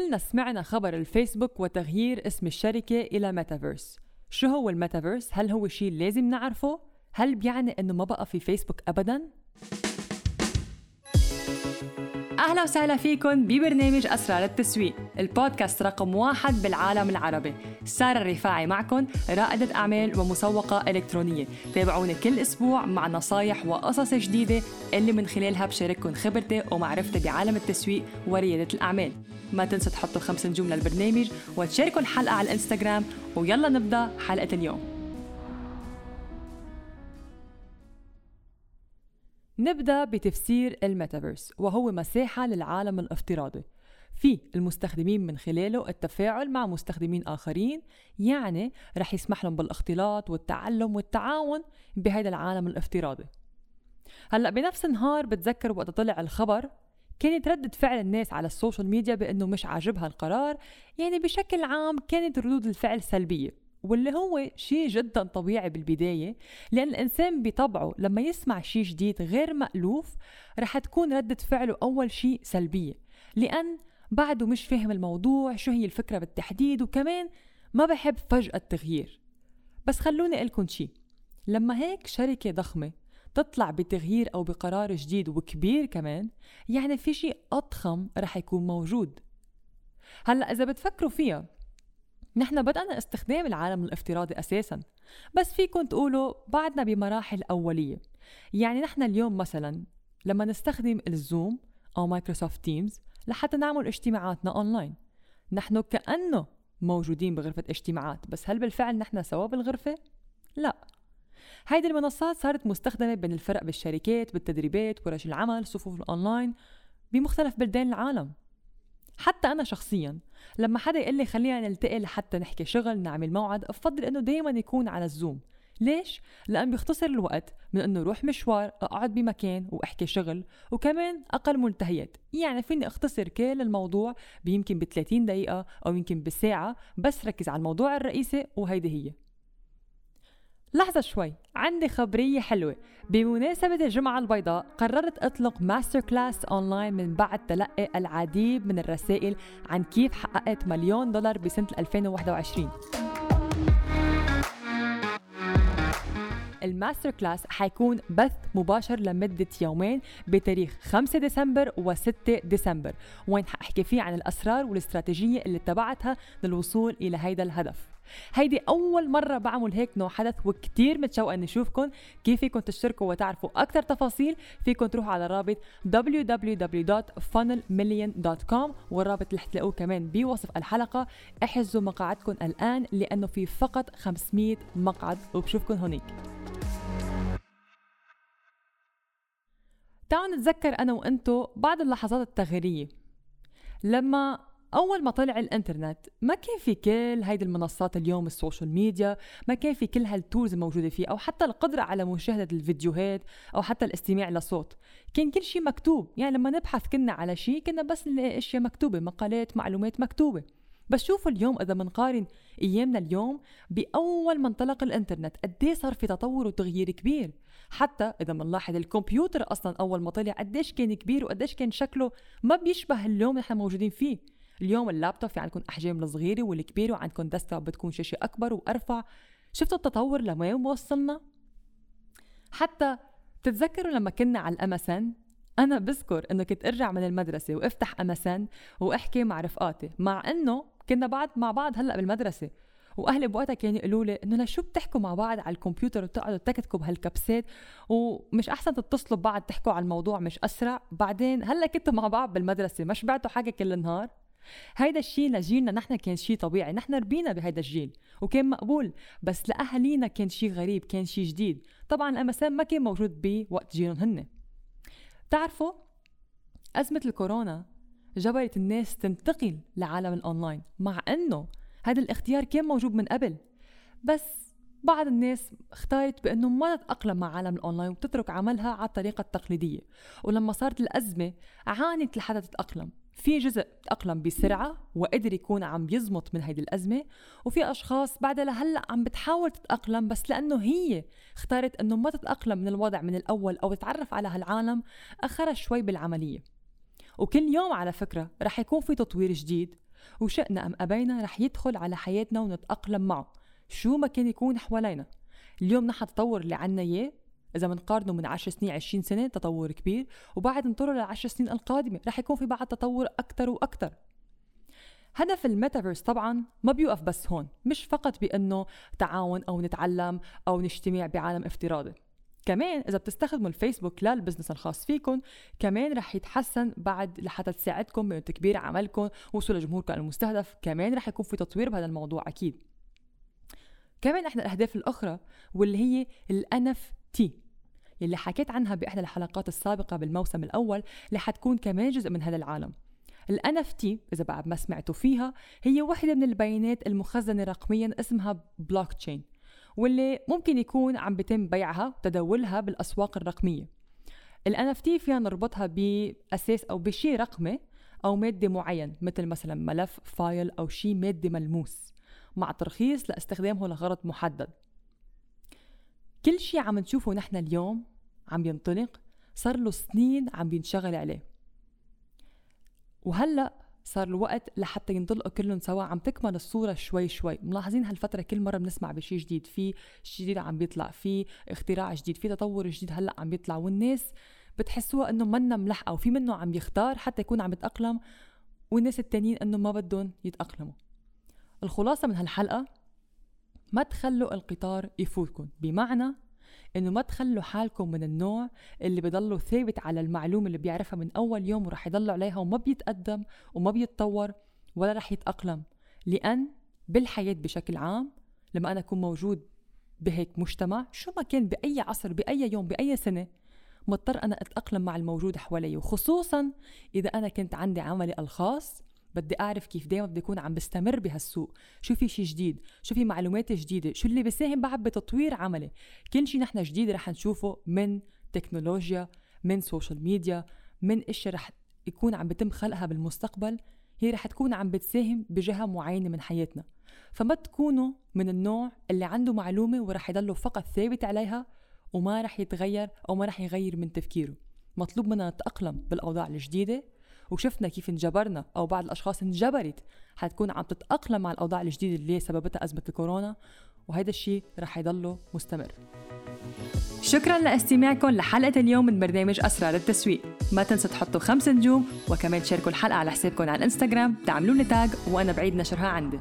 كلنا سمعنا خبر الفيسبوك وتغيير اسم الشركة إلى ميتافيرس شو هو الميتافيرس؟ هل هو شيء لازم نعرفه؟ هل بيعني إنه ما بقى في فيسبوك ابدا؟ أهلا وسهلا فيكم ببرنامج أسرار التسويق، البودكاست رقم واحد بالعالم العربي، سارة الرفاعي معكم رائدة أعمال ومسوقة إلكترونية، تابعوني كل أسبوع مع نصايح وقصص جديدة اللي من خلالها بشارككم خبرتي ومعرفتي بعالم التسويق وريادة الأعمال. ما تنسوا تحطوا خمس نجوم للبرنامج وتشاركوا الحلقة على الإنستغرام ويلا نبدأ حلقة اليوم. نبدأ بتفسير الميتافيرس وهو مساحة للعالم الافتراضي في المستخدمين من خلاله التفاعل مع مستخدمين آخرين يعني رح يسمح لهم بالاختلاط والتعلم والتعاون بهذا العالم الافتراضي هلأ بنفس النهار بتذكر وقت طلع الخبر كانت ردة فعل الناس على السوشيال ميديا بأنه مش عاجبها القرار يعني بشكل عام كانت ردود الفعل سلبية واللي هو شيء جدا طبيعي بالبداية لأن الإنسان بطبعه لما يسمع شيء جديد غير مألوف رح تكون ردة فعله أول شيء سلبية لأن بعده مش فاهم الموضوع شو هي الفكرة بالتحديد وكمان ما بحب فجأة التغيير. بس خلوني أقلكم شيء لما هيك شركة ضخمة تطلع بتغيير أو بقرار جديد وكبير كمان يعني في شيء أضخم رح يكون موجود. هلأ إذا بتفكروا فيها نحن بدأنا استخدام العالم الافتراضي أساسا بس فيكم تقولوا بعدنا بمراحل أولية. يعني نحن اليوم مثلا لما نستخدم الزوم أو مايكروسوفت تيمز لحتى نعمل اجتماعاتنا أونلاين. نحن كأنه موجودين بغرفة اجتماعات بس هل بالفعل نحن سوا بالغرفة؟ لا. هيدي المنصات صارت مستخدمة بين الفرق بالشركات بالتدريبات ورش العمل صفوف الأونلاين بمختلف بلدان العالم. حتى أنا شخصيا لما حدا يقول لي خلينا نلتقي لحتى نحكي شغل نعمل موعد بفضل إنه دايما يكون على الزوم. ليش؟ لأن بيختصر الوقت من إنه روح مشوار أقعد بمكان وأحكي شغل وكمان أقل ملتهيات. يعني فيني أختصر كل الموضوع بيمكن ب 30 دقيقة أو يمكن بساعة بس ركز على الموضوع الرئيسي وهيدي هي. لحظة شوي. عندي خبرية حلوة. بمناسبة الجمعة البيضاء قررت أطلق masterclass online من بعد تلقي العديد من الرسائل عن كيف حققت مليون دولار بسنة 2021 ال masterclass حيكون بث مباشر لمدة يومين بتاريخ 5 ديسمبر و6 ديسمبر وين حأحكي فيه عن الأسرار والاستراتيجية اللي اتبعتها للوصول إلى هيدا الهدف. هيدي أول مرة بعمل هيك نوع حدث وكتير متشوقة إني أشوفكم كيف فيكم تشتركوا وتعرفوا أكثر تفاصيل فيكم تروحوا على رابط www.funnelmillion.com والرابط اللي حتلاقوه كمان بوصف الحلقة. احجزوا مقاعدكم الآن لأنه في فقط 500 مقعد وبشوفكم هونيك. تعالوا نتذكر أنا وأنتو بعض اللحظات التغييرية لما أول ما طلع الإنترنت ما كان في كل هيدي المنصات اليوم السوشيال ميديا ما كان في كل هال tools الموجودة فيه أو حتى القدرة على مشاهدة الفيديوهات أو حتى الاستماع لصوت. كان كل شيء مكتوب. يعني لما نبحث كنا على شيء كنا بس نلاقي أشياء مكتوبة مقالات معلومات مكتوبة. بس شوفوا اليوم إذا بنقارن أيامنا اليوم بأول ما انطلق الإنترنت قد صار في تطور وتغيير كبير. حتى إذا بنلاحظ الكمبيوتر أصلا أول ما طلع قديش كان كبير وقديش كان شكله ما بيشبه اليوم نحن موجودين فيه. اليوم اللابتوب في عندكم أحجام الصغيرة والكبيرة وعندكم ديسكتوب بتكون شاشة أكبر وأرفع. شفتوا التطور لوين وصلنا؟ حتى بتتذكروا لما كنا على الامسن أنا بذكر إنه كنت أرجع من المدرسة وأفتح امسن وأحكي مع رفقاتي مع إنه كنا بعد مع بعض هلأ بالمدرسة. وأهلي بوقتها كانوا يقولوا لي إنه لشو بتحكوا مع بعض على الكمبيوتر وتقعدوا تكتكوا بهالكبسات؟ ومش أحسن تتصلوا ببعض تحكوا على الموضوع مش أسرع؟ بعدين هلأ كنتوا مع بعض بالمدرسة ما شبعتوا حاجة كل النهار؟ هيدا الشيء لجيلنا نحن كان شيء طبيعي نحن ربينا بهيدا الجيل وكان مقبول بس لأهالينا كان شيء غريب كان شيء جديد. طبعا الأمسان ما كان موجود بوقت جيلهم هن. بتعرفوا أزمة الكورونا جبرت الناس تنتقل لعالم الأونلاين مع أنه هذا الاختيار كان موجود من قبل. بس بعض الناس اختارت بإنه ما تتأقلم مع عالم الأونلاين وتترك عملها على الطريقة التقليدية. ولما صارت الأزمة عانت لحتى تتأقلم. في جزء تأقلم بسرعة وقدر يكون عم يزمط من هيدي الأزمة وفي أشخاص بعدها لهلأ عم بتحاول تتأقلم بس لأنه هي اختارت أنه ما تتأقلم من الوضع من الأول أو تتعرف على هالعالم أخرت شوي بالعملية. وكل يوم على فكرة رح يكون في تطوير جديد وشئنا أم أبينا رح يدخل على حياتنا ونتأقلم معه شو ما كان يكون حوالينا. اليوم نحن التطور اللي عنا إياه إذا بنقارنه من 10 سنين 20 سنة تطور كبير. وبعد نطر للعشر سنين القادمة رح يكون في بعد تطور أكثر وأكثر هدف الميتافيرس طبعا ما بيوقف بس هون مش فقط بأنه تعاون أو نتعلم أو نجتمع بعالم افتراضي. كمان إذا بتستخدموا الفيسبوك لل business الخاص فيكم كمان رح يتحسن بعد لحتى تساعدكم بتكبير عملكم وصول لجمهوركم المستهدف. كمان رح يكون في تطوير بهذا الموضوع أكيد. كمان إحنا الأهداف الأخرى واللي هي ال NFT يلي حكيت عنها بإحدى الحلقات السابقة بالموسم الأول اللي حتكون كمان جزء من هذا العالم. ال NFT إذا بعد ما سمعتوا فيها هي واحدة من البيانات المخزنة رقميا اسمها بلوك تشين واللي ممكن يكون عم بيتم بيعها وتداولها بالأسواق الرقمية. ال NFT فيها نربطها بأساس أو بشيء رقمي أو مادة معين مثل مثلا ملف فايل أو شيء مادة ملموس مع ترخيص لاستخدامه لغرض محدد. كل شيء عم نشوفه نحن اليوم عم ينطلق صار له سنين عم بينشغل عليه. وهلأ صار الوقت لحتى ينطلقوا كلهم سوا. عم تكمل الصورة شوي شوي. ملاحظين هالفترة كل مرة بنسمع بشي جديد. في شي جديد عم بيطلع. في اختراع جديد. في تطور جديد هلأ عم بيطلع. والناس بتحسوها إنه منا ملحقة. وفي منه عم يختار حتى يكون عم يتأقلم. والناس التانيين إنه ما بدهم يتأقلموا. الخلاصة من هالحلقة ما تخلوا القطار يفوتكم. بمعنى إنه ما تخلوا حالكم من النوع اللي بضلوا ثابت على المعلومة اللي بيعرفها من أول يوم ورح يضل عليها وما بيتقدم وما بيتطور ولا رح يتأقلم. لأن بالحياة بشكل عام لما أنا أكون موجود بهيك مجتمع شو ما كان بأي عصر بأي يوم بأي سنة مضطر أنا أتأقلم مع الموجود حوالي. وخصوصا إذا أنا كنت عندي عملي الخاص بدي أعرف كيف دائما بدي أكون عم بستمر بهالسوق. شو في شيء جديد؟ شو في معلومات جديدة؟ شو اللي بيساهم بعد بتطوير عملي؟ كل شيء نحن جديد رح نشوفه من تكنولوجيا من سوشيال ميديا من اشياء رح يكون عم بتم خلقها بالمستقبل. هي رح تكون عم بتساهم بجهة معينة من حياتنا. فما تكونوا من النوع اللي عنده معلومة ورح يضله فقط ثابت عليها وما رح يتغير أو ما رح يغير من تفكيره. مطلوب منا نتأقلم بالأوضاع الجديدة وشفنا كيف انجبرنا أو بعض الأشخاص انجبرت حتكون عم تتأقلم مع الأوضاع الجديدة اللي سببتها أزمة الكورونا وهذا الشيء رح يضله مستمر. شكرا لاستماعكم لحلقة اليوم من برنامج أسرار التسويق. ما تنسوا تحطوا خمس نجوم وكمان تشاركوا الحلقة على حسابكم على الإنستغرام تعملوا لي تاج وأنا بعيد نشرها عندي.